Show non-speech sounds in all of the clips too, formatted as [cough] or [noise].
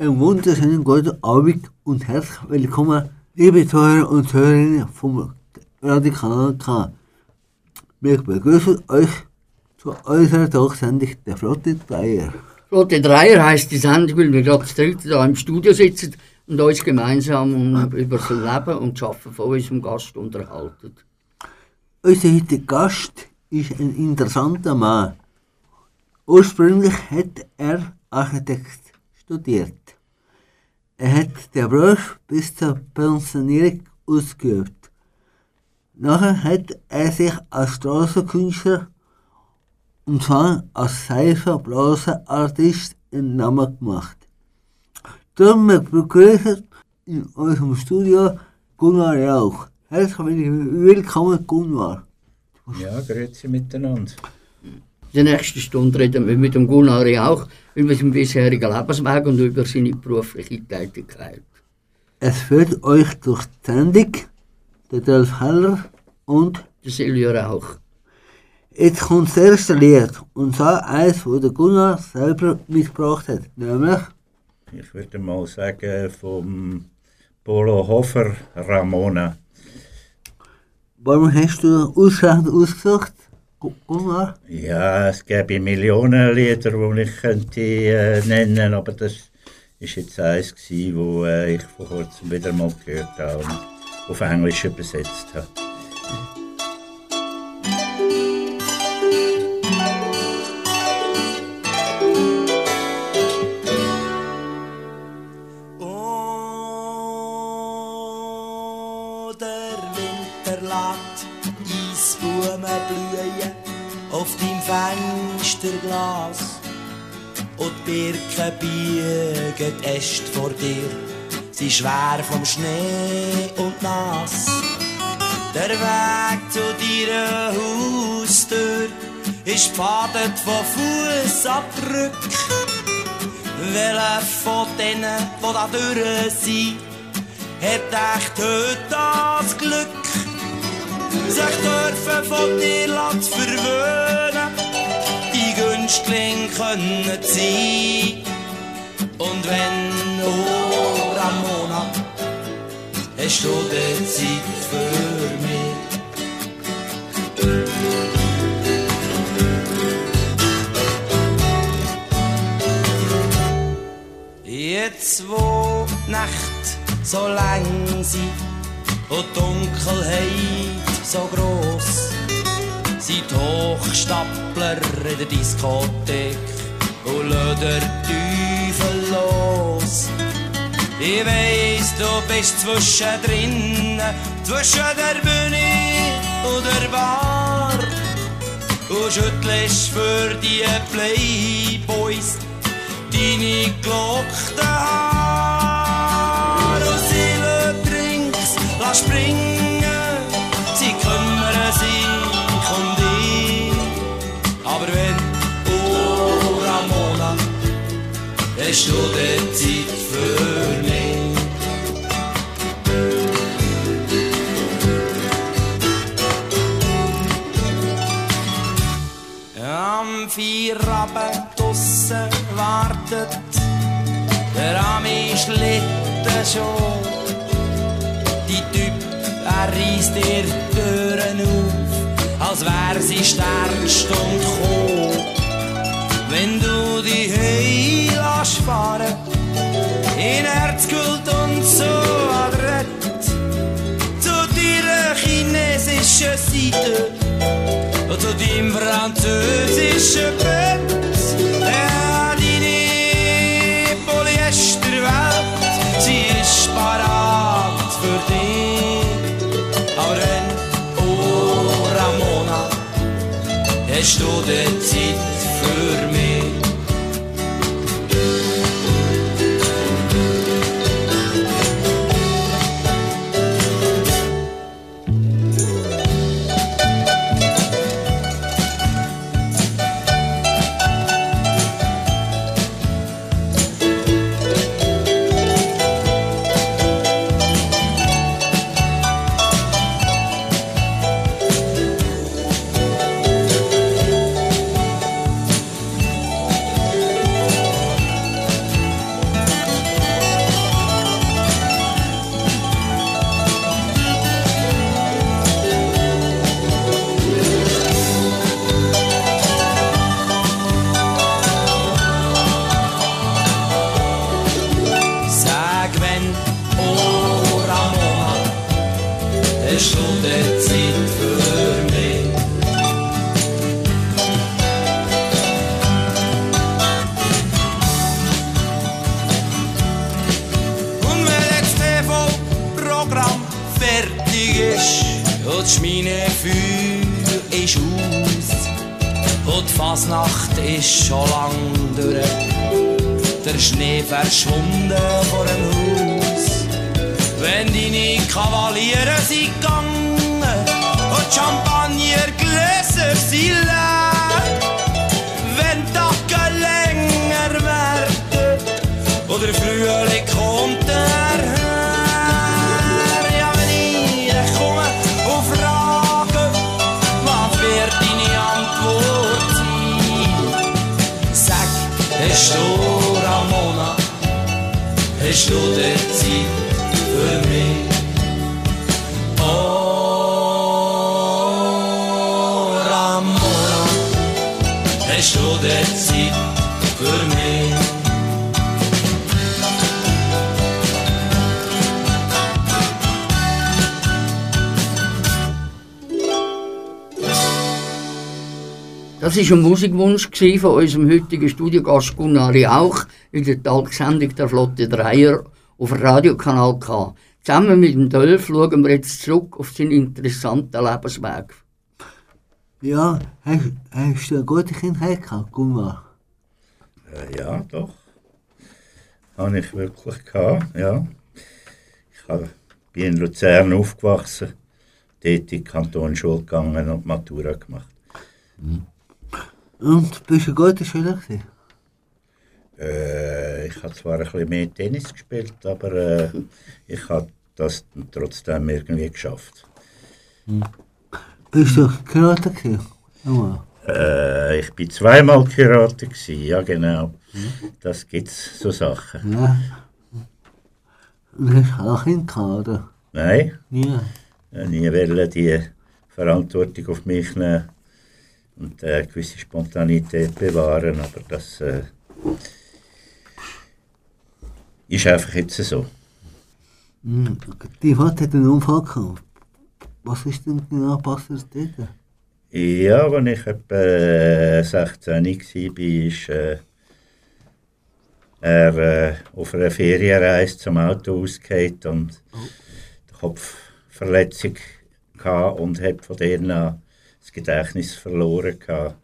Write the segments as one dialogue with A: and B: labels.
A: Einen wunderschönen guten Abend und herzlich willkommen, liebe Zuhörer und Zuhörerinnen vom Radikal K. Wir begrüßen euch zu unserer Talksendung der Flotte Dreier.
B: Flotte Dreier heisst die Sendung, weil wir gerade zu dritt hier im Studio sitzen und uns gemeinsam über das Leben und das Arbeiten von unserem Gast unterhalten.
A: Unser heutiger Gast ist ein interessanter Mann. Ursprünglich hat er Architekt studiert. Er hat den Beruf bis zur Pensionierung ausgeübt. Nachher hat er sich als Straßenkünstler und zwar als Seifenblasenartist einen Namen gemacht. Darum begrüßen in unserem Studio Gunnar Rauch. Herzlich willkommen, Gunnar.
C: Ja, grüezi miteinander.
B: In der nächsten Stunde reden wir mit dem Gunnar Rauch über seinen bisherigen Lebensweg und über seine berufliche Tätigkeit.
A: Es führt euch durch die Sendung der Dolf Heller und
B: der Silvio Rauch.
A: Jetzt kommt das erste Lied, und zwar eins, das der Gunnar selber mitgebracht hat, nämlich...
C: Ich würde mal sagen, vom Polo Hofer Ramona.
A: Warum hast du ausgerechnet ausgesucht, Gunnar?
C: Ja, es gäbe Millionen Lieder, die ich könnte äh, nennen, aber das war jetzt eins, das äh, ich vor kurzem wieder mal gehört habe und auf Englisch übersetzt habe.
D: Biegen Äste vor dir, sie schwer vom Schnee und nass. Der Weg zu deiner Haustür ist badet von Fußabdrück. Welcher von denen, die da durch sind, hat echt heute das Glück, sich dürfen von dir verwöhnen Günstling können sein. Und wenn, oh Ramona, hast du die Zeit für mich? Jetzt wo die Nacht so lang sind und die Dunkelheit so groß sind Hochstapler in der Diskothek und los. Ich weiss, du bist zwischendrin, zwischen der Bühne und der Bar. Und schüttelst für die Playboys deine gelockten Haare. Und sie Drinks, lass springen, sie kümmern sich hast du denn Zeit für mich? Feierabend draussen wartet der Ami Schlitten schon. Die Typ, er reißt dir Türen auf, als wär sie Sternstunde gekommen. Wenn du die Hei lässt fahren, in Herzkult und so adrett, zu deiner chinesischen Seite zu deinem französischen Bett. Ja, deine Polyesterwelt, sie ist parat für dich. Aber wenn, oh Ramona, hast du die Zeit für mich? Hast du Ramona, hast du die Zeit
B: Das war ein Musikwunsch von unserem heutigen Studiogast Gunnar Jauch in der Talksendung der Flotte Dreier auf Radiokanal K. Zusammen mit dem Dölf schauen wir jetzt zurück auf seinen interessanten Lebensweg.
A: Ja, hast, hast du eine gute Kindheit gehabt, Gunnar?
C: Äh, ja, doch. Habe ich wirklich gehabt, ja. Ich bin in Luzern aufgewachsen, dort in die Kantonsschule gegangen und Matura gemacht.
A: Und bist du ein guter Schüler gewesen?
C: Äh, ich habe zwar ein bisschen mehr Tennis gespielt, aber äh, ich habe das trotzdem irgendwie geschafft.
A: Bist du Karate gewesen?
C: Äh, ich bin zweimal gewesen, ja genau. Das gibt's so Sachen.
A: ja. Und hast du auch Kind gehabt, oder?
C: Nein,
A: Ja.
C: äh, nie wollte die Verantwortung auf mich nehmen und äh, eine gewisse Spontanität bewahren, aber das äh, ist einfach jetzt so.
A: Hm. Die Vater hat einen Unfall gehabt. Was ist denn genau passiert dort?
C: Ja, als ich etwa äh, 16 war, ist äh, er äh, auf einer Ferienreise zum Auto ausgefallen und die Kopfverletzung gehabt und hat von denen an das Gedächtnis verloren. Gehabt.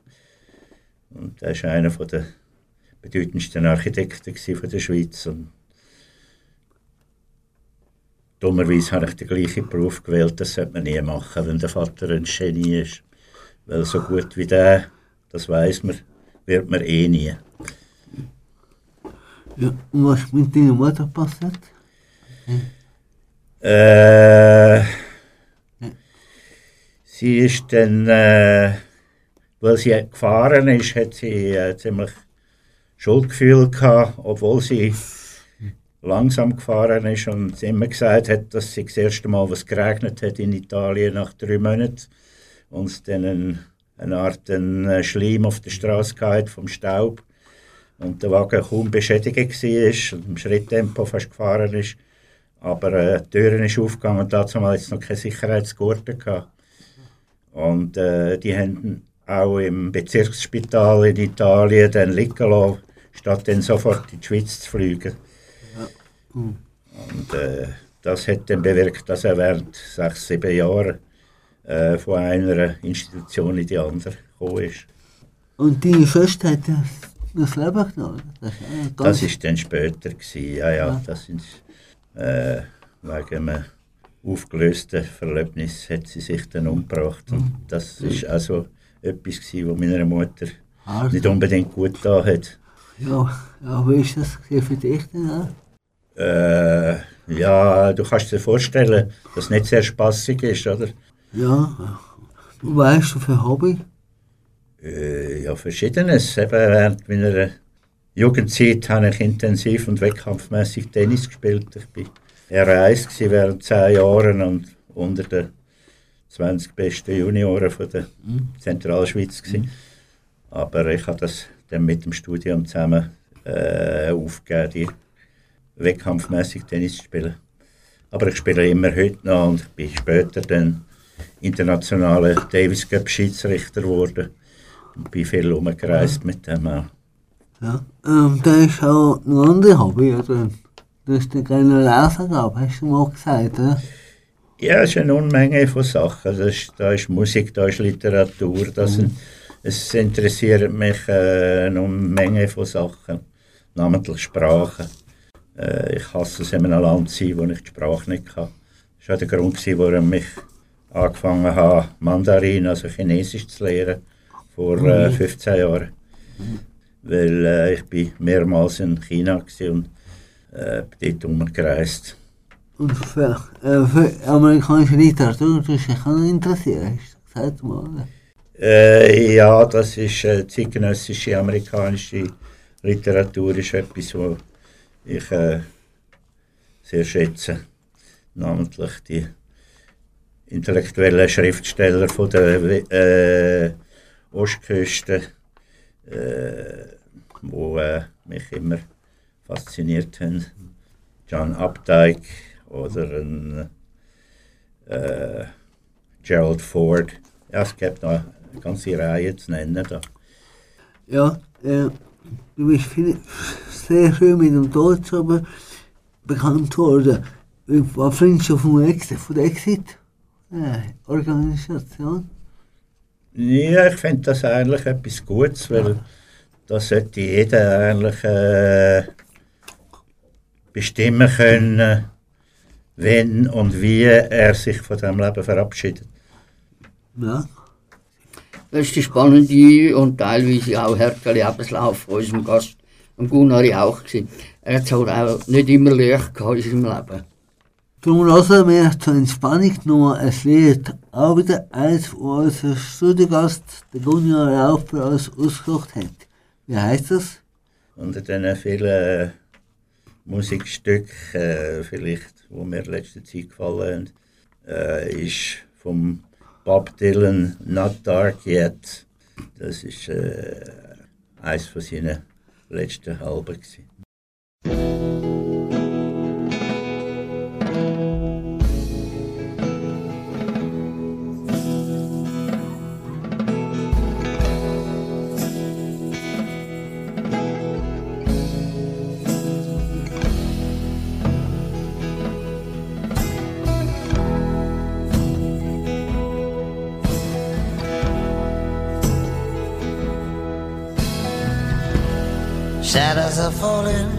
C: Und er war einer der bedeutendsten Architekten von der Schweiz. Und dummerweise habe ich den gleichen Beruf gewählt, das sollte man nie machen, wenn der Vater ein Genie ist. Weil so gut wie der, das weiß man, wird man eh nie.
A: Ja. Und was ist mit deiner Mutter passiert?
C: Äh, sie ist dann, äh, weil sie gefahren ist, hat sie äh, ziemlich Schuldgefühl gehabt, obwohl sie langsam gefahren ist und immer gesagt hat, dass sie das erste Mal was geregnet hat in Italien nach drei Monaten und es dann ein, eine Art ein äh, Schleim auf der Straße gehabt vom Staub und der Wagen kaum beschädigt war und im Schritttempo fast gefahren ist. Aber äh, die Türen ist aufgegangen und dazu mal jetzt noch keine Sicherheitsgurte gehabt. Und äh, die haben auch im Bezirksspital in Italien dann liegen lassen, statt dann sofort in die Schweiz zu fliegen. Und äh, das hat dann bewirkt, dass er während sechs, sieben Jahren äh, von einer Institution in die andere gekommen ist.
A: Und deine Schwester hat das, Leben genommen? Das ist, ja ganz-
C: Das ist dann später gewesen. Ja, ja, das sind äh, wegen einem aufgelösten Verlöbnis hat sie sich dann umgebracht. Und das ist also etwas gewesen, was meiner Mutter
A: Hart.
C: nicht unbedingt gut da hat.
A: Ja, ja, wie ist das für dich denn?
C: Äh, ja, du kannst dir vorstellen, dass es nicht sehr spaßig ist, oder?
A: Ja. Was hast du für Hobby?
C: Äh, ja, verschiedenes. Eben während meiner Jugendzeit habe ich intensiv und wettkampfmäßig Tennis gespielt. Ich war R1 gewesen während zehn Jahren und unter den 20 besten Junioren von der Zentralschweiz. Gewesen. Aber ich habe das dann mit dem Studium zusammen äh, aufgegeben, die wettkampfmäßig Tennis zu spielen. Aber ich spiele immer heute noch und bin später dann internationaler Davis Cup Schiedsrichter geworden und bin viel umgereist mit dem auch.
A: Ja. Ähm, da ist auch ein anderes Hobby, oder? Du hast dir gerne lesen gehabt, hast du mal gesagt, oder?
C: Ja, es ist eine Unmenge von Sachen. Das ist, da ist Musik, da ist Literatur. Das, mhm. Es interessiert mich äh, eine Unmenge von Sachen, namentlich Sprachen. Äh, ich hasse es, in einem Land zu sein, wo ich die Sprache nicht kann. Das war der Grund, warum ich angefangen habe, Mandarin, also Chinesisch zu lernen, vor äh, 15 mhm. Jahren. Mhm. Weil äh, ich bin mehrmals in China war und äh, dort umgereist.
A: Und für, äh, für amerikanische Literatur du dich auch interessieren, hast du gesagt mal.
C: Äh, ja, das ist äh, zeitgenössische amerikanische Literatur ist etwas, was ich äh, sehr schätze. Namentlich die intellektuellen Schriftsteller von der äh, Ostküste, äh, wo äh, mich immer fasziniert haben. John Updike oder ein äh, Gerald Ford. Ja, es gibt noch eine ganze Reihe zu nennen. Da.
A: Ja, äh, du bist viel, sehr schön mit dem Deutsch aber bekannt worden. Findest du von, Exit, von der Exit-Organisation?
C: Ja, ich finde das eigentlich etwas Gutes, weil da sollte jeder eigentlich äh, bestimmen können, wenn und wie er sich von dem Leben verabschiedet.
A: Ja.
B: Das ist der spannende und teilweise auch harte Lebenslauf von unserem Gast, dem Gunnar auch. Gewesen. Er hat es halt auch nicht immer leicht gehabt in seinem Leben.
A: Darum lassen wir zur Entspannung noch ein Lied. Auch wieder eins von unserem Studiogast, der Gunnar Rauch, für uns ausgesucht hat. Wie heißt das?
C: Unter diesen vielen Musikstücken, äh, vielleicht, wo mir letzte Zeit gefallen haben, äh, ist vom Bob Dylan Not Dark Yet. Das ist äh, eines von seinen letzten Alben.
E: Falling,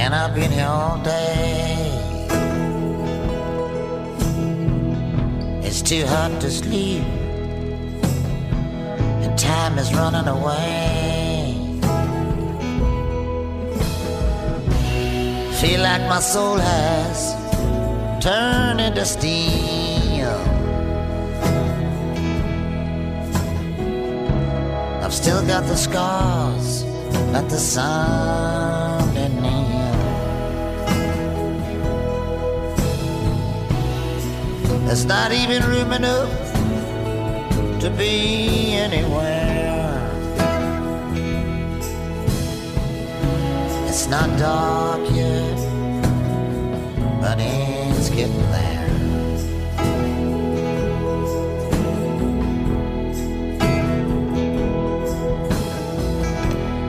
E: and I've been here all day. It's too hot to sleep, and time is running away. Feel like my soul has turned into steel. I've still got the scars, but the sun in me. There's not even room enough to be anywhere. It's not dark yet, but it's getting there.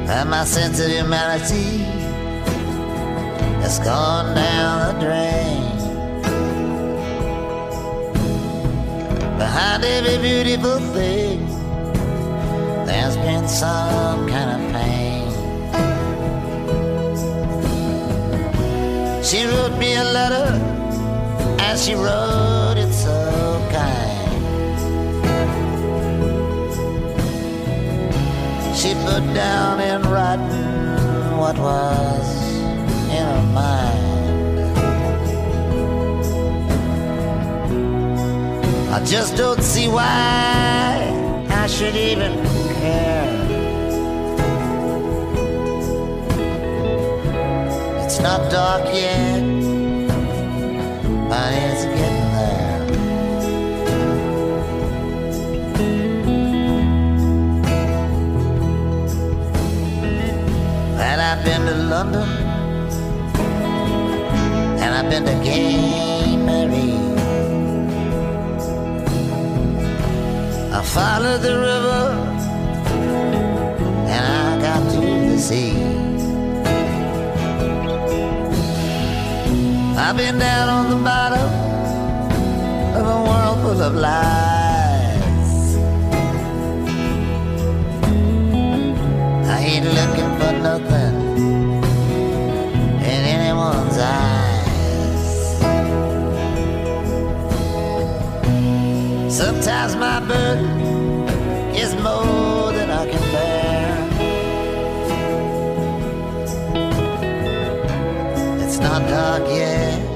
E: And my sense of humanity has gone down the drain. Behind every beautiful thing, there's been some kind of pain. She wrote me a letter, and she wrote it so kind. She put down in writing what was in her mind. I just don't see why I should even care. It's not dark yet, but it's getting been to London and I've been to Gay I followed the river and I got to the sea. I've been down on the bottom of a world full of lies. I ain't looking for nothing Sometimes my burden is more than I can bear. It's not dark yet,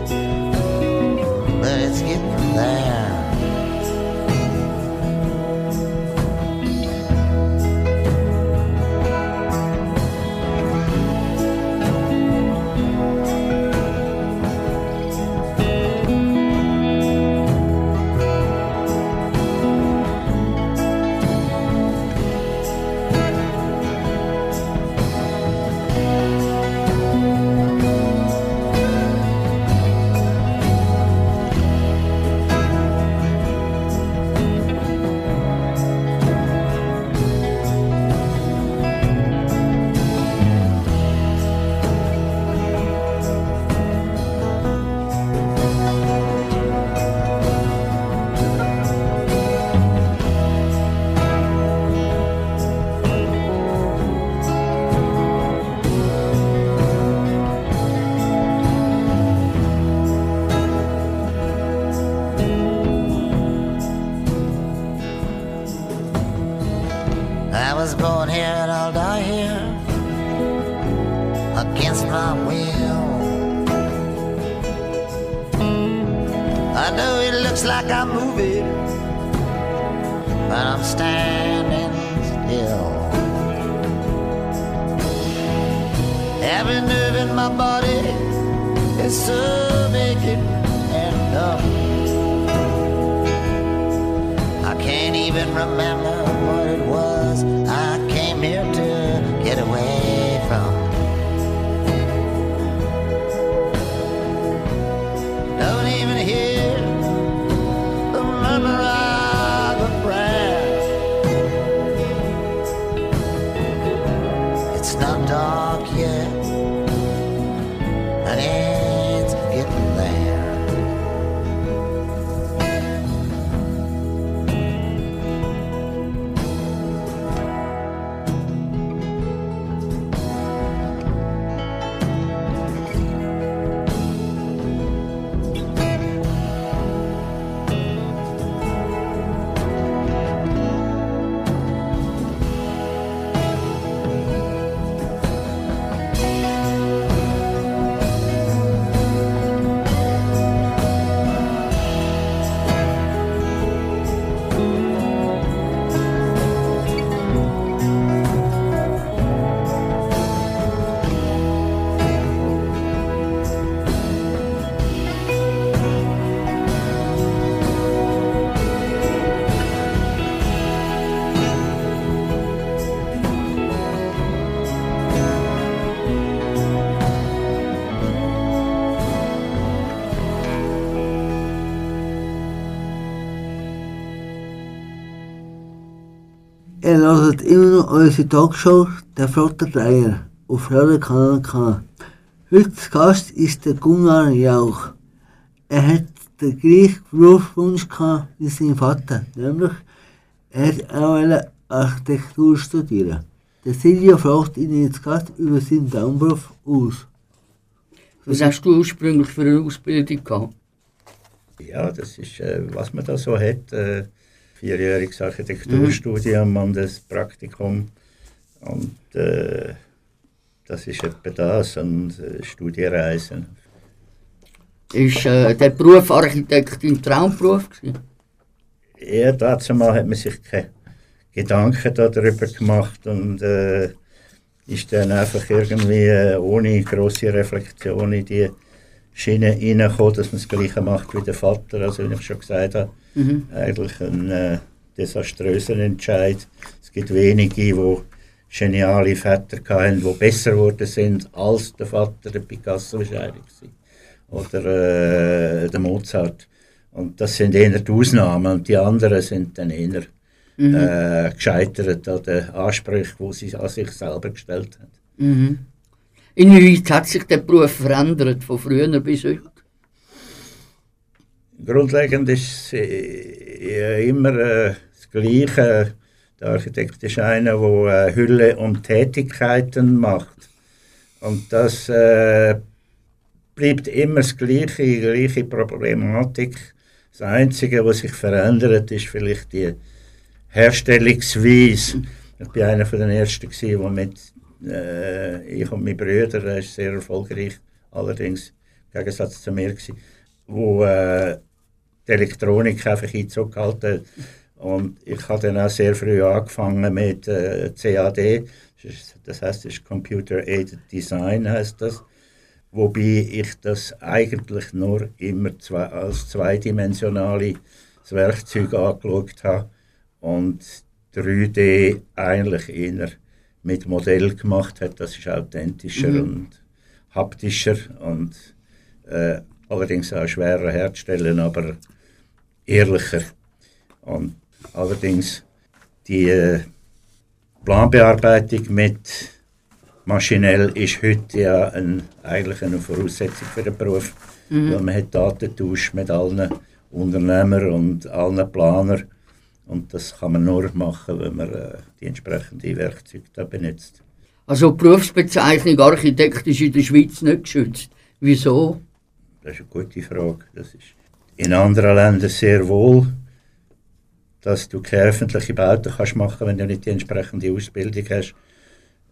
A: noch unsere Talkshow «Der Flotte Dreier» auf Radio Kanal K. Heute zu Gast ist der Gunnar Jauch. Er hat den gleichen Berufswunsch gehabt wie sein Vater, nämlich er hat auch wollte Architektur studieren. Der Silvio fragt ihn jetzt gerade über seinen Traumberuf aus.
B: Was hast du ursprünglich für eine Ausbildung gehabt?
C: Ja, das ist, äh, was man da so hat. Äh, vierjähriges Architekturstudium und das Praktikum. Und äh, das ist etwa das. Und äh, Studienreisen.
B: Ist äh, der Beruf Architekt dein Traumberuf gewesen?
C: Ja, dazu mal hat man sich keine Gedanken darüber gemacht und äh, ist dann einfach irgendwie äh, ohne große Reflexion in die Schiene reingekommen, dass man das Gleiche macht wie der Vater. Also, wie ich schon gesagt habe,
B: Mhm.
C: eigentlich ein äh, desaströser Entscheid. Es gibt wenige, die geniale Väter hatten, die besser geworden sind als der Vater, der Picasso wahrscheinlich war. Oder äh, der Mozart. Und das sind eher die Ausnahmen und die anderen sind dann eher äh, gescheitert an den Ansprüchen, die sie an sich selber gestellt haben.
B: Mhm. Inwieweit hat sich der Beruf verändert, von früher bis heute?
C: grundlegend ist äh, immer äh, das Gleiche. Der Architekt ist einer, der äh, Hülle und Tätigkeiten macht. Und das äh, bleibt immer das Gleiche, die gleiche Problematik. Das Einzige, was sich verändert, ist vielleicht die Herstellungsweise. Ich war einer den Ersten, der mit äh, ich und mein Bruder, der ist sehr erfolgreich, allerdings im Gegensatz zu mir, gewesen, wo äh, die Elektronik einfach Einzug gehalten hat. Und ich habe dann auch sehr früh angefangen mit äh, CAD, das heißt, das ist Computer Aided Design heißt das, wobei ich das eigentlich nur immer zwei, als zweidimensionales Werkzeug angeschaut habe und 3D eigentlich eher mit Modell gemacht hat. Das ist authentischer mhm. und haptischer und äh, allerdings auch schwerer herzustellen, aber ehrlicher. Und allerdings die äh, Planbearbeitung mit maschinell ist heute ja ein, eigentlich eine Voraussetzung für den Beruf, mhm. weil man hat Datentausch mit allen Unternehmern und allen Planern und das kann man nur machen, wenn man äh, die entsprechenden Werkzeuge da benutzt.
B: Also die Berufsbezeichnung Architekt ist in der Schweiz nicht geschützt. Wieso?
C: Das ist eine gute Frage. Das ist in anderen Ländern sehr wohl, dass du keine öffentliche Bauten kannst machen, wenn du nicht die entsprechende Ausbildung hast.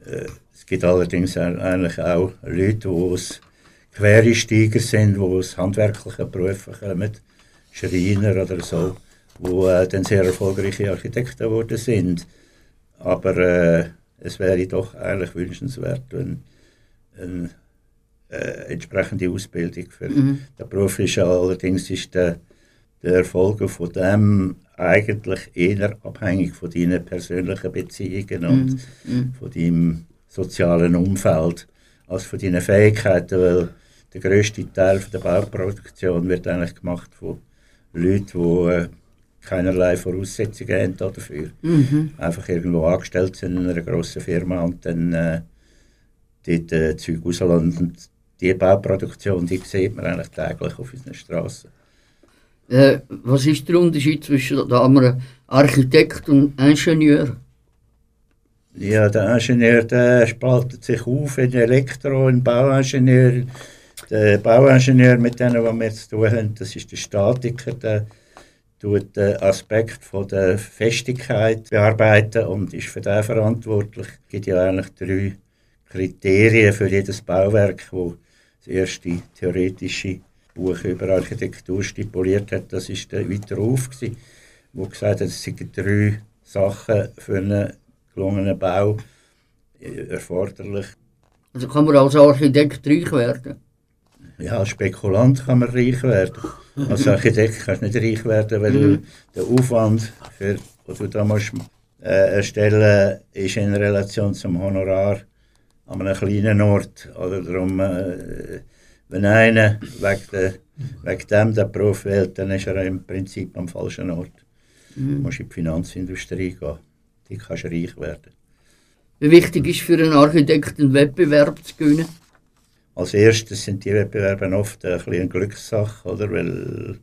C: Äh, es gibt allerdings eigentlich auch Leute, die aus Quereinsteiger sind, die aus handwerklichen Berufen kommen, Schreiner oder so wo äh, dann sehr erfolgreiche Architekten geworden sind. Aber äh, es wäre doch eigentlich wünschenswert, wenn eine äh, entsprechende Ausbildung für mhm. den Beruf ist. Allerdings ist der, der Erfolg von dem eigentlich eher abhängig von deinen persönlichen Beziehungen und mhm. mhm. von deinem sozialen Umfeld als von deinen Fähigkeiten, weil der größte Teil der Bauproduktion wird eigentlich gemacht von Leuten, die äh, keinerlei Voraussetzungen haben dafür. Mhm. Einfach irgendwo angestellt sind in einer grossen Firma und dann äh, dort äh, Zeug rauslassen. Und die Bauproduktion, die sieht man eigentlich täglich auf unseren Straßen.
B: Äh, was ist der Unterschied zwischen einem Architekt und Ingenieur?
C: Ja, der Ingenieur der spaltet sich auf in Elektro- und Bauingenieur. Der Bauingenieur, mit denen wir jetzt zu tun haben, das ist der Statiker, der tut den Aspekt von der Festigkeit bearbeiten und ist für den verantwortlich. Es gibt ja eigentlich drei Kriterien für jedes Bauwerk, wo das erste theoretische Buch über Architektur stipuliert hat. Das ist der Witterhof, wo gesagt hat, es sind drei Sachen für einen gelungenen Bau erforderlich.
B: Also kann man als Architekt reich werden?
C: Ja, als Spekulant kann man reich werden. Als Architekt kannst du nicht reich werden, weil mhm. der Aufwand, für, den du da musst, äh, erstellen ist in Relation zum Honorar an einem kleinen Ort. Oder darum, äh, wenn einer wegen, de, wegen dem den Beruf wählt, dann ist er im Prinzip am falschen Ort. Mhm. Du musst in die Finanzindustrie gehen. Die kannst reich werden.
B: Wie wichtig ist für einen Architekt, einen Wettbewerb zu gewinnen?
C: Als erstes sind die Wettbewerbe oft ein eine Glückssache, oder? weil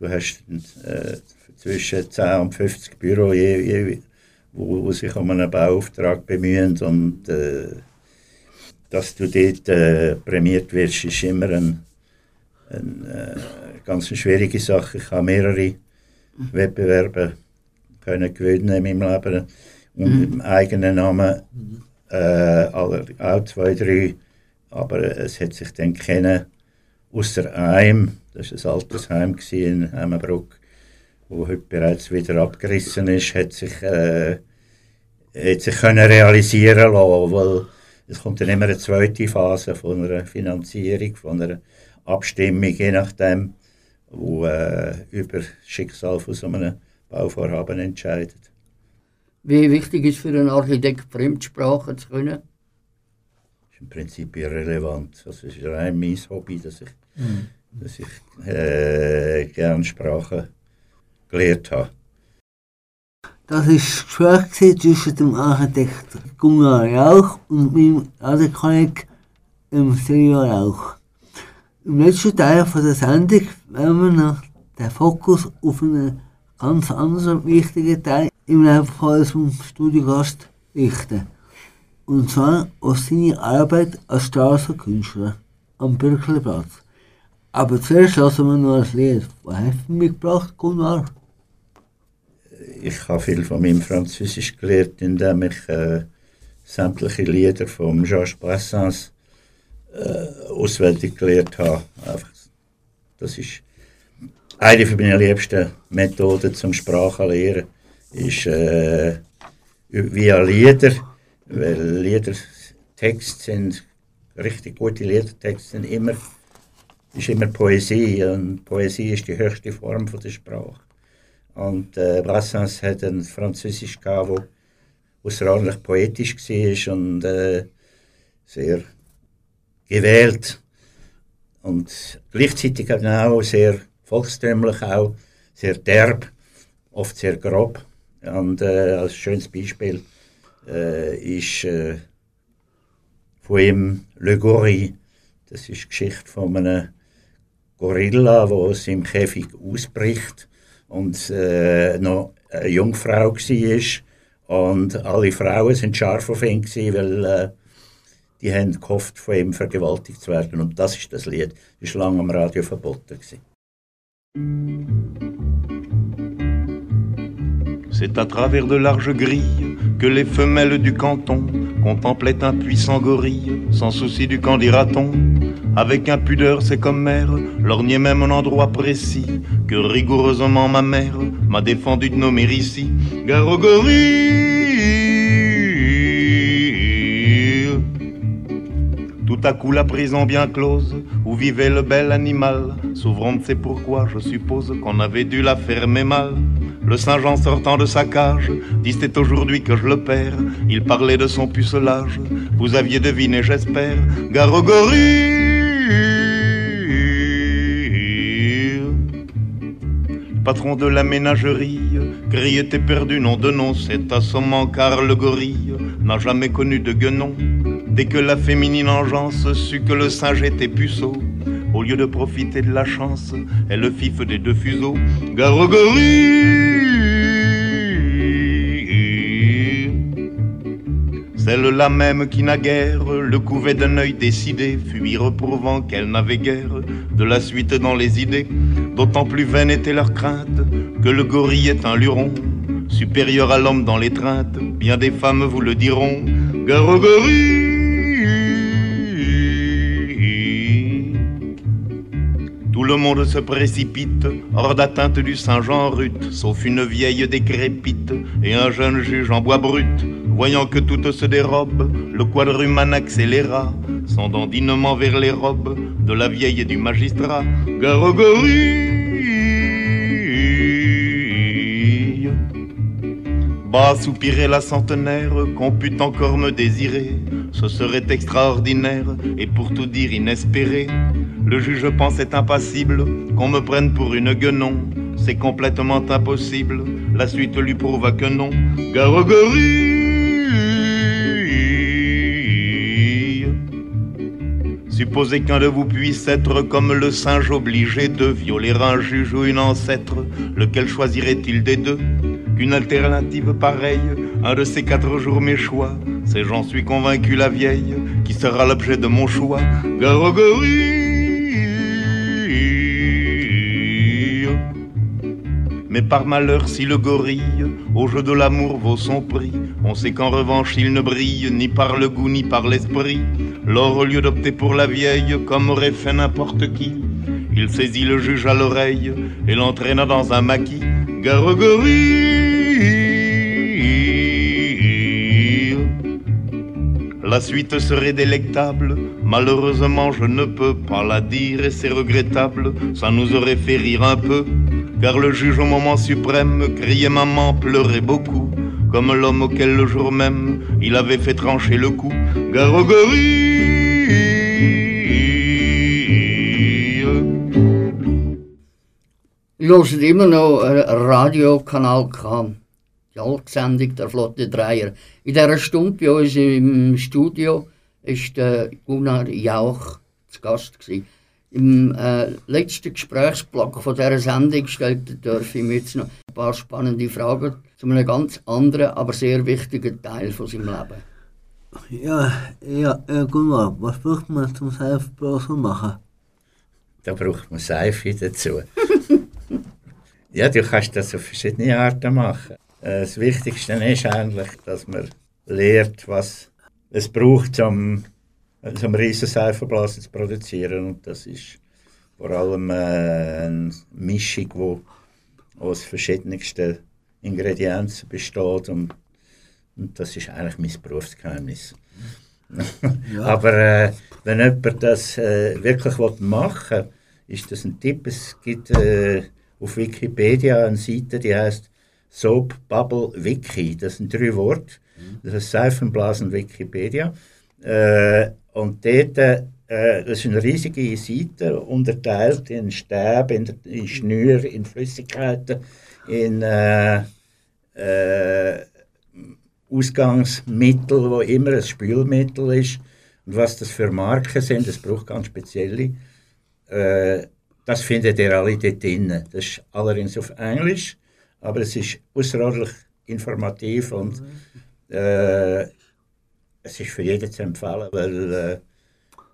C: du hast äh, zwischen 10 und 50 Büro, je, je, wo, wo, sich um einen Bauauftrag bemühen und äh, dass du dort äh, prämiert wirst, ist immer eine ein, äh, ganz schwierige Sache. Ich habe mehrere Wettbewerbe können gewinnen in meinem Leben und mhm. im eigenen Namen äh, auch zwei, drei aber es hat sich dann kennen außer einem, das war ein Altersheim in Hemmenbruck, wo heute bereits wieder abgerissen ist, hat sich, äh, hat sich können realisieren lassen, weil es kommt dann immer eine zweite Phase von einer Finanzierung, von einer Abstimmung, je nachdem, wo äh, über das Schicksal von so einem Bauvorhaben entscheidet.
B: Wie wichtig ist für einen Architekt Fremdsprachen zu können?
C: Ist im Prinzip irrelevant. Das ist rein mein Hobby, dass ich, mhm. dass ich äh, gerne Sprachen gelernt habe.
A: Das war das Gespräch zwischen dem Architekt Gunnar Rauch und meinem Ladekollegen Sergio Rauch. Im letzten Teil von der Sendung werden wir noch den Fokus auf einen ganz anderen wichtigen Teil im Leben von unserem Studiogast richten. Und zwar auf seine Arbeit als Straßenkünstler am Birkelplatz. Aber zuerst lassen wir noch ein Lied. Was hast du mitgebracht, Gunnar?
C: Ich habe viel von meinem Französisch gelernt, indem ich äh, sämtliche Lieder von Georges Brassens äh, auswendig gelernt habe. Das ist eine meiner liebsten Methoden zum Sprachenlernen, ist äh, via Lieder, weil Lieder, Texte sind, richtig gute Liedertexte sind immer, ist immer Poesie und Poesie ist die höchste Form von der Sprache. Und äh, Brassens hat ein Französisch gehabt, wo außerordentlich poetisch war und äh, sehr gewählt. Und gleichzeitig auch sehr volkstümlich, auch sehr derb, oft sehr grob. Und äh, als schönes Beispiel äh, ist äh, von ihm Le Gorille. Das ist die Geschichte von einem Gorilla, der aus seinem Käfig ausbricht und äh, noch eine Jungfrau war. Und alle Frauen sind scharf auf ihn, gewesen, weil äh, die haben gehofft, von ihm vergewaltigt zu werden. Und das ist das Lied. Das war lange am Radio verboten. Gewesen.
F: C'est à travers de larges grilles que les femelles du canton contemplaient un puissant gorille, sans souci du camp dira-t-on. Avec impudeur, c'est comme mère, lorgnait même un endroit précis que rigoureusement ma mère m'a défendu de nommer ici. Gare au gorille. Tout à coup la prison bien close où vivait le bel animal, s'ouvrant c'est pourquoi je suppose qu'on avait dû la fermer mal. Le Saint-Jean sortant de sa cage, dit c'est aujourd'hui que je le perds. Il parlait de son pucelage, vous aviez deviné j'espère. Gorille. Patron de la ménagerie, grille était perdu, nom de nom, c'est assommant car le gorille n'a jamais connu de guenon. Dès que la féminine engeance sut que le singe était puceau, au lieu de profiter de la chance, elle le fif des deux fuseaux. Gare Celle-là même qui naguère le couvait d'un œil décidé, fut reprouvant qu'elle n'avait guère de la suite dans les idées. D'autant plus vaine était leur crainte que le gorille est un luron, supérieur à l'homme dans l'étreinte. Bien des femmes vous le diront. Gare. Tout le monde se précipite, hors d'atteinte du Saint-Jean rut, sauf une vieille décrépite et un jeune juge en bois brut. Voyant que toutes se dérobent, le quadrumane accéléra, son dandinement vers les robes de la vieille et du magistrat. Gare au gorille. Bas soupirait la centenaire, qu'on pût encore me désirer. Ce serait extraordinaire et pour tout dire inespéré. Le juge pensait impassible qu'on me prenne pour une guenon. C'est complètement impossible. La suite lui prouva que non. Gare Supposez qu'un de vous puisse être comme le singe obligé de violer un juge ou une ancêtre. Lequel choisirait-il des deux? Qu'une alternative pareille, un de ces quatre jours mes choix. C'est j'en suis convaincu la vieille qui sera l'objet de mon choix. Gare au gorille. Mais par malheur, si le gorille au jeu de l'amour vaut son prix, on sait qu'en revanche il ne brille ni par le goût ni par l'esprit. Lors, au lieu d'opter pour la vieille, comme aurait fait n'importe qui, il saisit le juge à l'oreille et l'entraîna dans un maquis. Gorille. La suite serait délectable, malheureusement je ne peux pas la dire et c'est regrettable, ça nous aurait fait rire un peu, car le juge au moment suprême criait maman, pleurait beaucoup, comme l'homme auquel le jour même il avait fait trancher le cou. Gare
B: Ich höre immer noch Radiokanal K. Die Altsendung der Flotte Dreier. In dieser Stunde bei uns im Studio der Gunnar Jauch zu Gast. Gewesen. Im äh, letzten Gesprächsblock von dieser Sendung stellte Dörfi mir jetzt noch ein paar spannende Fragen zu einem ganz anderen, aber sehr wichtigen Teil von seinem Leben.
A: Ja, ja, äh, Gunnar, was braucht man zum Seifenblasen machen?
C: Da braucht man Seife dazu. [laughs] ja, du kannst das auf verschiedene Arten machen. Das Wichtigste ist eigentlich, dass man lernt, was es braucht, um einen riesen Seifenblasen zu produzieren. Und das ist vor allem äh, eine Mischung, die aus verschiedensten Ingredienzen besteht. Und, und das ist eigentlich mein Berufsgeheimnis. [laughs] Aber äh, wenn jemand das äh, wirklich machen will, ist das ein Tipp. Es gibt äh, auf Wikipedia eine Seite, die heißt Soap Bubble Wiki. Das sind drei Worte. Das ist Seifenblasen Wikipedia. Äh, und dort, äh, das ist eine riesige Seite, unterteilt in Stäbe, in, in Schnüre, in Flüssigkeiten, in äh, äh, Ausgangsmittel, wo immer ein Spülmittel ist und was das für Marken sind, das braucht ganz spezielle. Äh, das findet ihr alle dort drin. Das ist allerdings auf Englisch, aber es ist außerordentlich informativ und äh, es ist für jeden zu empfehlen, weil äh,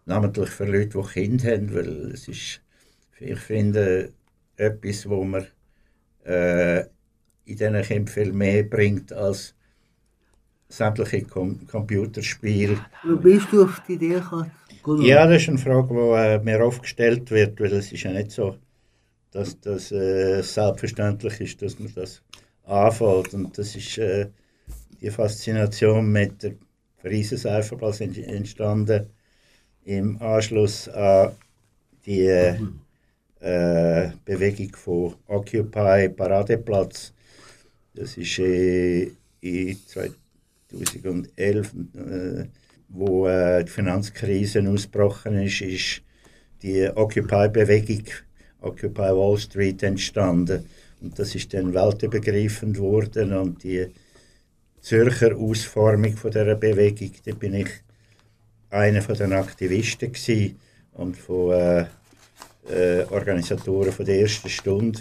C: namentlich für Leute, die Kinder haben, weil es ist, ich finde, etwas, wo man äh, in diesen Kindern viel mehr bringt als sämtliche Com Computerspiele.
A: Wie bist du auf die Idee gekommen?
C: Ja, das ist eine Frage, die äh, mir oft gestellt wird, weil es ist ja nicht so, dass das äh, selbstverständlich ist, dass man das anfällt. Und das ist äh, die Faszination mit der Pariser ent- entstanden im Anschluss an die äh, äh, Bewegung von Occupy Paradeplatz. Das ist äh, in 2011, äh, wo äh, die Finanzkrise ausgebrochen ist, ist die Occupy-Bewegung, Occupy Wall Street entstanden. Und das ist dann weltübergreifend geworden und die Zürcher Ausformung von dieser Bewegung, da bin ich einer von den Aktivisten und von äh, äh, Organisatoren von der ersten Stunde,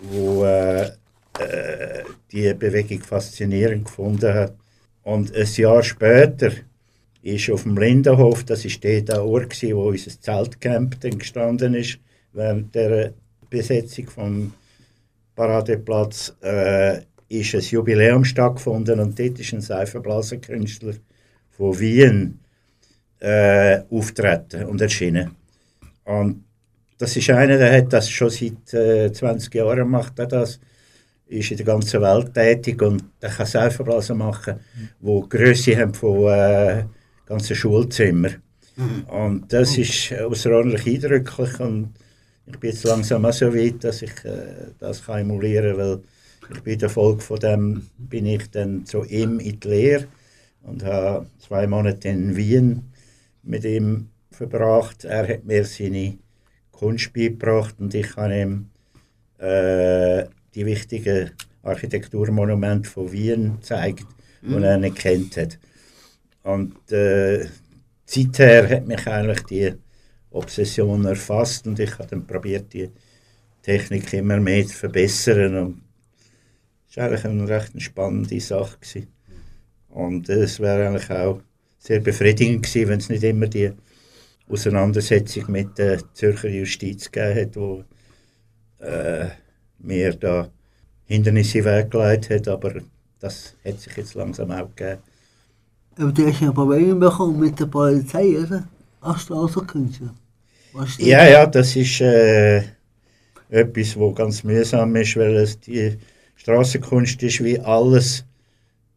C: wo äh, äh, die Bewegung faszinierend gefunden hat. Und ein Jahr später ist auf dem Lindenhof, das ist der Ort, wo unser Zeltcamp dann gestanden ist, während der Besetzung vom Paradeplatz, äh, ist ein Jubiläum stattgefunden und dort ist ein Seifenblasenkünstler von Wien äh, auftreten und erschienen. Und das ist einer, der hat das schon seit äh, 20 Jahren macht er das, ist in der ganzen Welt tätig und der kann Seifenblasen machen, wo Größe haben von äh, ganzen Schulzimmer. Und das ist außerordentlich eindrücklich und ich bin jetzt langsam auch so weit, dass ich äh, das kann emulieren kann, weil ich bin der Folge von dem bin ich dann zu ihm in die Lehre und habe zwei Monate in Wien mit ihm verbracht. Er hat mir seine Kunst beigebracht und ich habe ihm äh, die wichtigen Architekturmonumente von Wien gezeigt, die er nicht kennt hat. Und äh, seither hat mich eigentlich die Obsession erfasst und ich habe dann probiert, die Technik immer mehr zu verbessern. Und es war eigentlich eine recht spannende Sache. Gewesen. Und es wäre eigentlich auch sehr befriedigend gewesen, wenn es nicht immer die Auseinandersetzung mit der Zürcher Justiz gegeben hat, wo äh, mir da Hindernisse weggelegt hat, aber das hat sich jetzt langsam auch gegeben.
A: Aber du hast ja Probleme bekommen mit der Polizei, oder? Straßenkünstler. Was steht
C: Ja, ja, das ist äh, etwas, wo ganz mühsam ist, weil es die Straßenkunst ist wie alles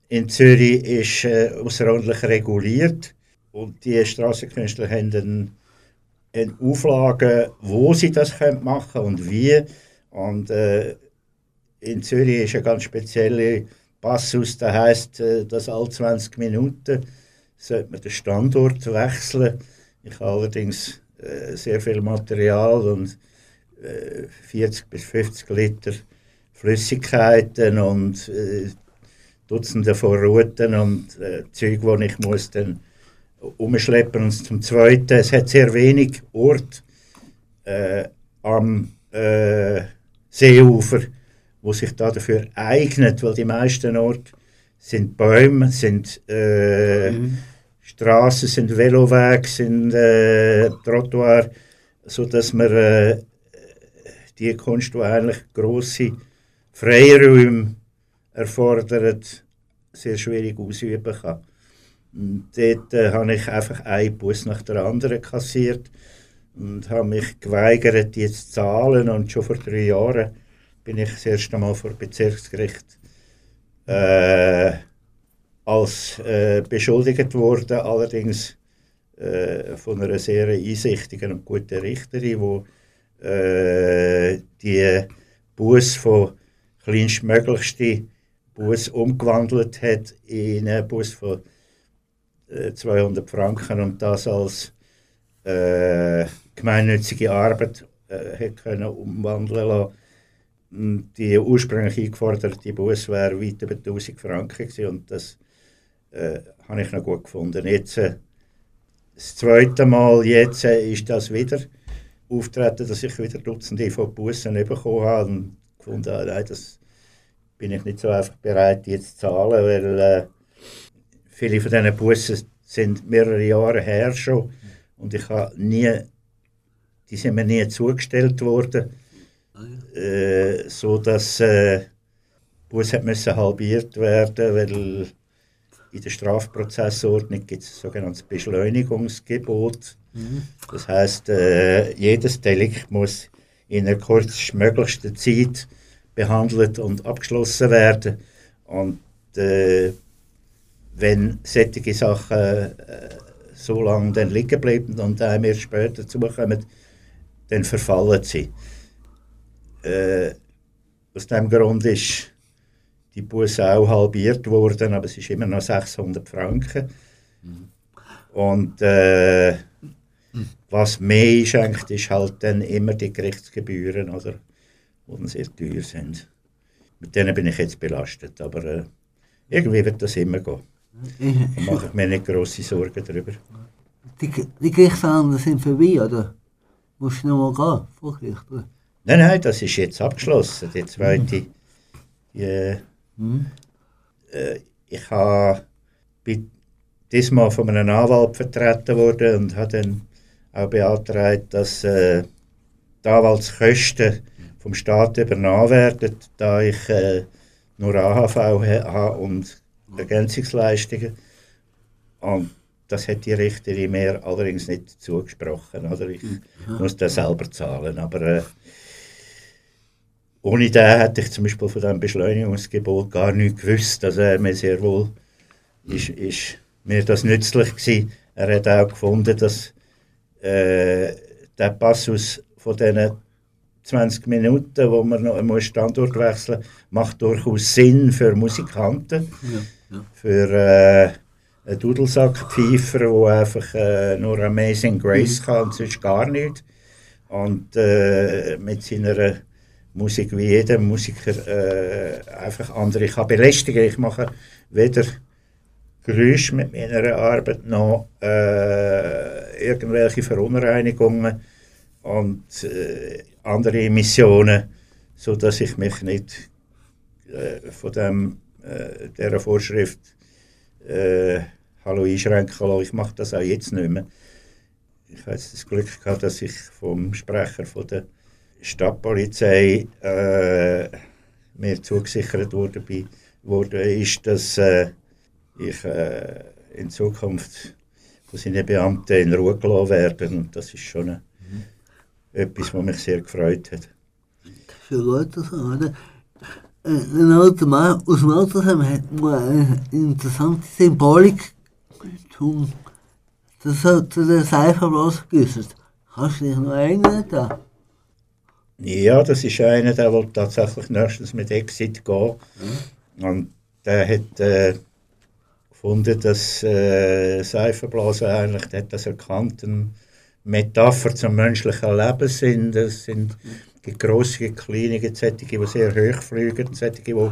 C: in Zürich ist äh, außerordentlich reguliert und die Straßenkünstler haben dann haben Auflagen, wo sie das können machen und wie und äh, in Zürich ist ein ganz spezieller Passus, der heißt, äh, dass alle 20 Minuten sollte man den Standort wechseln. Ich habe allerdings äh, sehr viel Material und äh, 40 bis 50 Liter Flüssigkeiten und äh, Dutzende von Routen und äh, Zeug, die ich muss dann umschleppen. Und zum Zweiten, es hat sehr wenig Ort äh, am äh, Seeufer, wo sich da dafür eignet, weil die meisten Orte sind Bäume, sind äh, Straßen, sind Velowege, sind äh, Trottoir, so dass man äh, die Kunst, die eigentlich große Freiräume erfordert, sehr schwierig ausüben kann. Und dort äh, habe ich einfach einen Bus nach der anderen kassiert und habe mich geweigert, die zu zahlen. Und schon vor drei Jahren bin ich das erste Mal vor Bezirksgericht äh, als äh, beschuldigt worden, allerdings äh, von einer sehr einsichtigen und guten Richterin, die äh, die Bus von kleinstmöglichste Bus umgewandelt hat in einen Bus von äh, 200 Franken und das als äh, gemeinnützige Arbeit äh, können umwandeln lassen. Die ursprünglich eingeforderte Bus wäre weit über 1000 Franken gewesen und das äh, habe ich noch gut gefunden. Jetzt, äh, das zweite Mal jetzt äh, ist das wieder auftreten, dass ich wieder Dutzende von Bussen bekommen habe und gefunden habe, nein, das bin ich nicht so einfach bereit, die zu zahlen, weil äh, viele von diesen Bussen sind mehrere Jahre her schon und ich habe nie, die sind mir nie zugestellt worden, äh, so dass äh, Bus hat müssen halbiert werden, weil in der Strafprozessordnung gibt es ein sogenanntes Beschleunigungsgebot. Das heißt, äh, jedes Delikt muss in der kurzmöglichsten Zeit behandelt und abgeschlossen werden. Und äh, wenn solche Sachen äh, so lange dann liegen bleiben und einem erst später zukommen, dann verfallen sie. Äh, aus diesem Grund ist die Busse auch halbiert worden, aber es ist immer noch 600 Franken. Und äh, was mehr einschenkt, ist halt dann immer die Gerichtsgebühren, oder, die dann sehr teuer sind. Mit denen bin ich jetzt belastet, aber äh, irgendwie wird das immer gehen. Da mache ich mir nicht grosse Sorgen darüber.
A: Die, die Gerichtsverhandlungen sind vorbei, oder? Musst du noch mal gehen, Gericht?
C: Nein, nein, das ist jetzt abgeschlossen. Die zweite. Die, äh, äh, ich habe diesmal von einem Anwalt vertreten worden und habe dann auch beantragt, dass äh, die Anwaltskosten vom Staat übernommen werden, da ich äh, nur AHV ha- habe und Ergänzungsleistungen. Und das hat die Richterin mir allerdings nicht zugesprochen. Oder ich muss das selber zahlen. Aber äh, ohne den hätte ich zum Beispiel von diesem Beschleunigungsgebot gar nichts gewusst. Also er mir sehr wohl ist, ist mir das nützlich gewesen. Er hat auch gefunden, dass äh, der Passus von diesen 20 Minuten, wo man noch einen Standort wechseln muss, macht durchaus Sinn für Musikanten. Für äh, einen Dudelsackpfeifer, der einfach äh, nur Amazing Grace kann und sonst gar nicht. Und äh, mit seiner Musik wie jeder Musiker äh, einfach andere kann belästigen. Ich mache weder Geräusche mit meiner Arbeit noch äh, irgendwelche Verunreinigungen und äh, andere Emissionen, so dass ich mich nicht äh, von dem, dieser Vorschrift äh, Hallo einschränken lassen. Ich mache das auch jetzt nicht mehr. Ich habe das Glück gehabt, dass ich vom Sprecher von der Stadtpolizei äh, mir zugesichert wurde, bei, wurde ist, dass äh, ich äh, in Zukunft von seinen Beamten in Ruhe gelassen werde. Und das ist schon eine, etwas, was mich sehr gefreut hat.
A: Für Leute oder? Äh, Ein alter Mann aus dem Altersheim hat eine interessante Symbolik zum, das hat zu der Seifenblas geäußert. Kannst du dich noch erinnern? Da?
C: Ja, das ist einer, der will tatsächlich nächstens mit Exit gehen. Und der hat äh, gefunden, dass äh, Seifenblasen eigentlich, der hat das erkannt, eine Metapher zum menschlichen Leben sind. Das sind die grossen, kleinen, solche, die sehr hoch fliegen, solche, die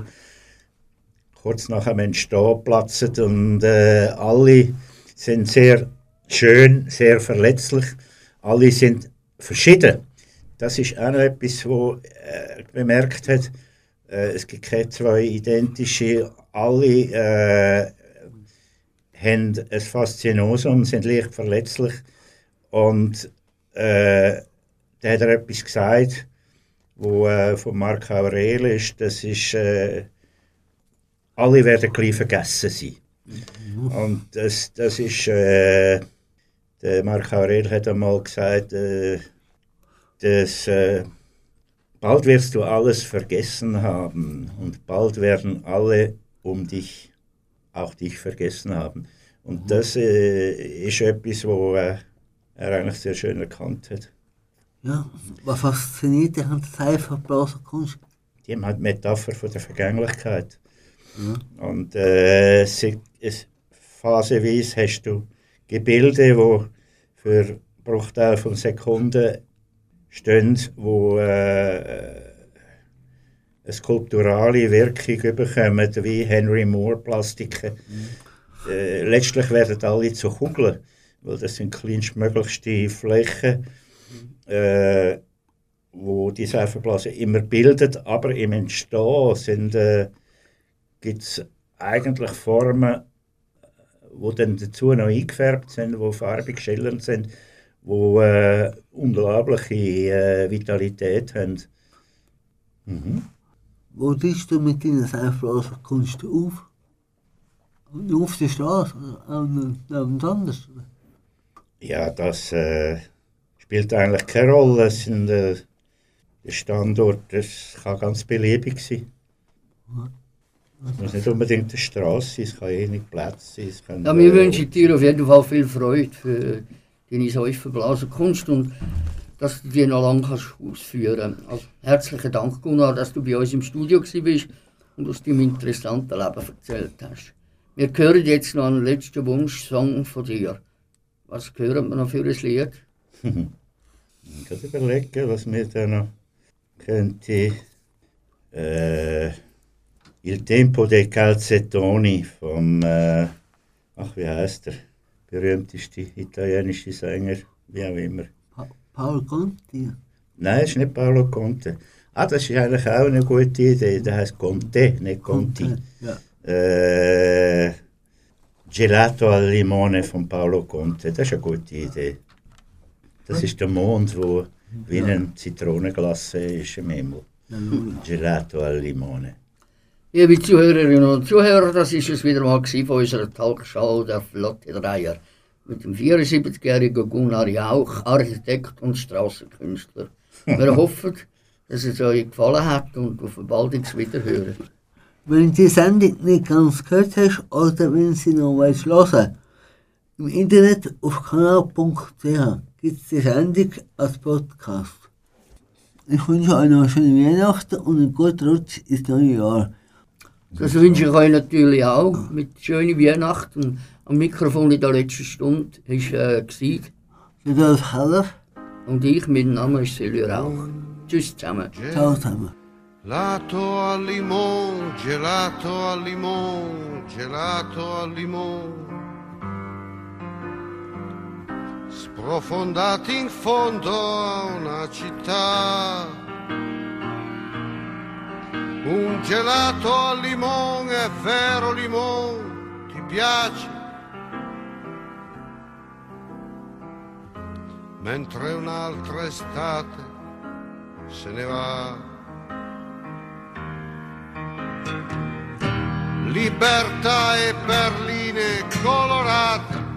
C: kurz nach dem Entstehen platzen. Und äh, alle sind sehr schön, sehr verletzlich. Alle sind verschieden. das ist auch noch etwas, wo äh, bemerkt hat, äh, es gibt keine zwei identische, alle äh, haben ein Faszinosum, sind leicht verletzlich und äh, da hat er etwas gesagt, wo äh, von Marc Aurel ist, das ist, äh, alle werden gleich vergessen sein. Und das, das ist, äh, der Marc Aurel hat einmal gesagt, äh, dass äh, bald wirst du alles vergessen haben und bald werden alle um dich auch dich vergessen haben. Und das äh, ist etwas, wo äh, er eigentlich sehr schön erkannt hat.
A: Ja, was fasziniert dich an der Zeitverblaserkunst?
C: Die haben halt Metapher von der Vergänglichkeit. Und äh, sie, es, phasenweise hast du Gebilde, wo für Bruchteil von Sekunden stehen, wo äh, eine skulpturale Wirkung bekommen, wie Henry Moore Plastiken. Äh, letztlich werden alle zu Kugeln, weil das sind kleinstmöglichste Flächen, äh, wo die Seifenblase immer bildet, aber im Entstehen sind äh, gibt es eigentlich Formen, die dann dazu noch eingefärbt sind, die farbig schillernd sind, die äh, unglaubliche äh, Vitalität haben. Mhm.
A: Wo trittst du mit deiner Seifenblaserkunst auf? Auf der Straße oder neben anders?
C: Ja, das äh, spielt eigentlich keine Rolle. Es sind, äh, der Standort das kann ganz beliebig sein. Es muss nicht unbedingt eine Straße sein, es kann eh nicht Platz sein. Es kann,
B: Ja, wir
C: äh,
B: wünschen dir auf jeden Fall viel Freude für deine Säuferblasen Kunst und dass du die noch lange kannst ausführen kannst. Also, herzlichen Dank, Gunnar, dass du bei uns im Studio warst und aus deinem interessanten Leben erzählt hast. Wir hören jetzt noch einen letzten Wunschsong von dir. Was hören wir noch für ein Lied? [laughs]
C: Ich kann überlegen, was mir da noch könnte. Äh, Il Tempo dei Calzettoni vom, äh, ach wie heißt der, berühmteste italienische Sänger, wie auch immer.
A: Pa Paul Conti?
C: Nein, es ist nicht Paolo Conte. Ah, das ist eigentlich auch eine gute Idee, der heißt Conte, nicht Conti.
A: Ja.
C: Äh, Gelato al Limone von Paolo Conte, das ist eine gute Idee. Das ist der Mond, wo wie ein Zitronenglasse ist im Himmel. Gelato al Limone.
B: Liebe Zuhörerinnen und Zuhörer, das ist es wieder mal von unserer Talkshow der Flotte Dreier mit dem 74-jährigen Gunnar Jauch, Architekt und Strassenkünstler. Wir [laughs] hoffen, dass es euch gefallen hat und auf ein baldiges Wiederhören.
A: Wenn du die Sendung nicht ganz gehört hast oder wenn sie noch willst hören im Internet auf kanal.ch gibt es die Sendung als Podcast. Ich wünsche euch noch eine schöne Weihnachten und einen guten Rutsch ins neue Jahr.
B: Das wünsche ich euch natürlich auch mit schönen Weihnachten. Am Mikrofon in der letzten Stunde war äh, gewesen.
A: Rudolf Heller,
B: und ich, mein Name ist Silvio Rauch. Tschüss zusammen.
A: ciao zusammen.
G: Gelato al limone, gelato al limone, gelato al limone. Sprofondati in fondo a una città. Un gelato al limone, vero limone, ti piace? Mentre un'altra estate se ne va. libertà e perline colorate.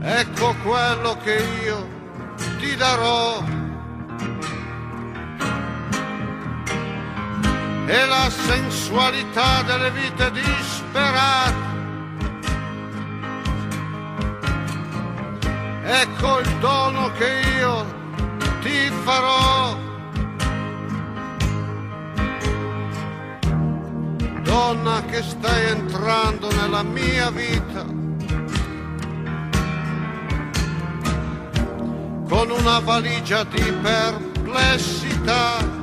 G: Ecco quello che io ti darò. E la sensualità delle vite disperate. Ecco il dono che io ti farò. donna che stai entrando nella mia vita con una valigia di perplessità.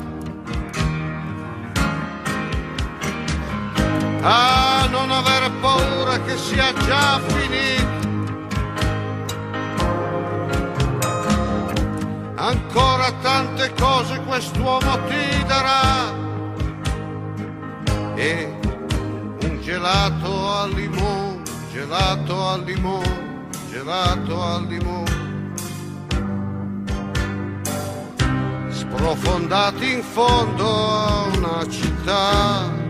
G: a non aver paura che sia già finito. Ancora tante cose quest'uomo ti darà e un gelato al limone, gelato al limone, gelato al limone. Sprofondati in fondo a una città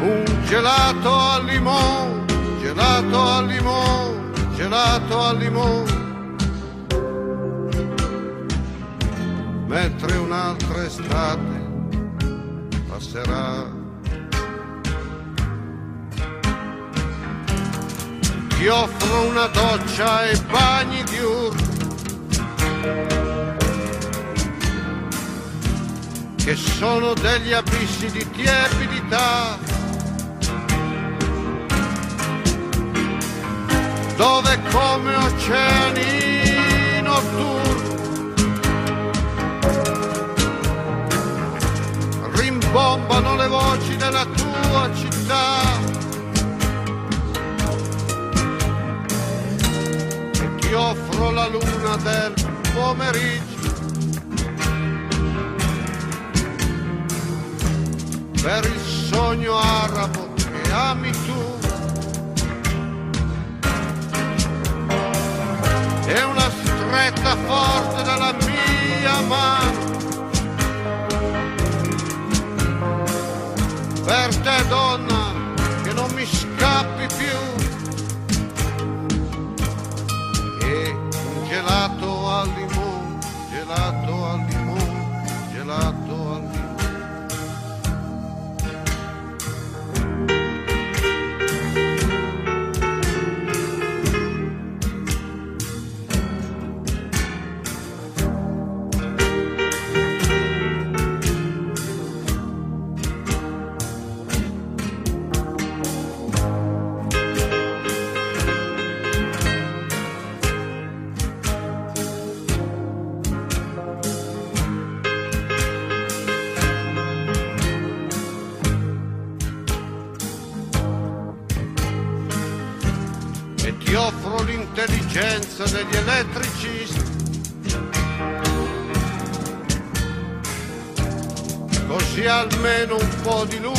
G: un gelato al limone, gelato al limone, gelato al limone. Mentre un'altra estate passerà. Ti offro una doccia e bagni diurni che sono degli abissi di tiepidità dove come oceani notturni rimbombano le voci della tua città. E ti offro la luna del pomeriggio. Per il sogno arabo che ami e una stretta forte della mia mano. Per te donna che non mi scappi di lui.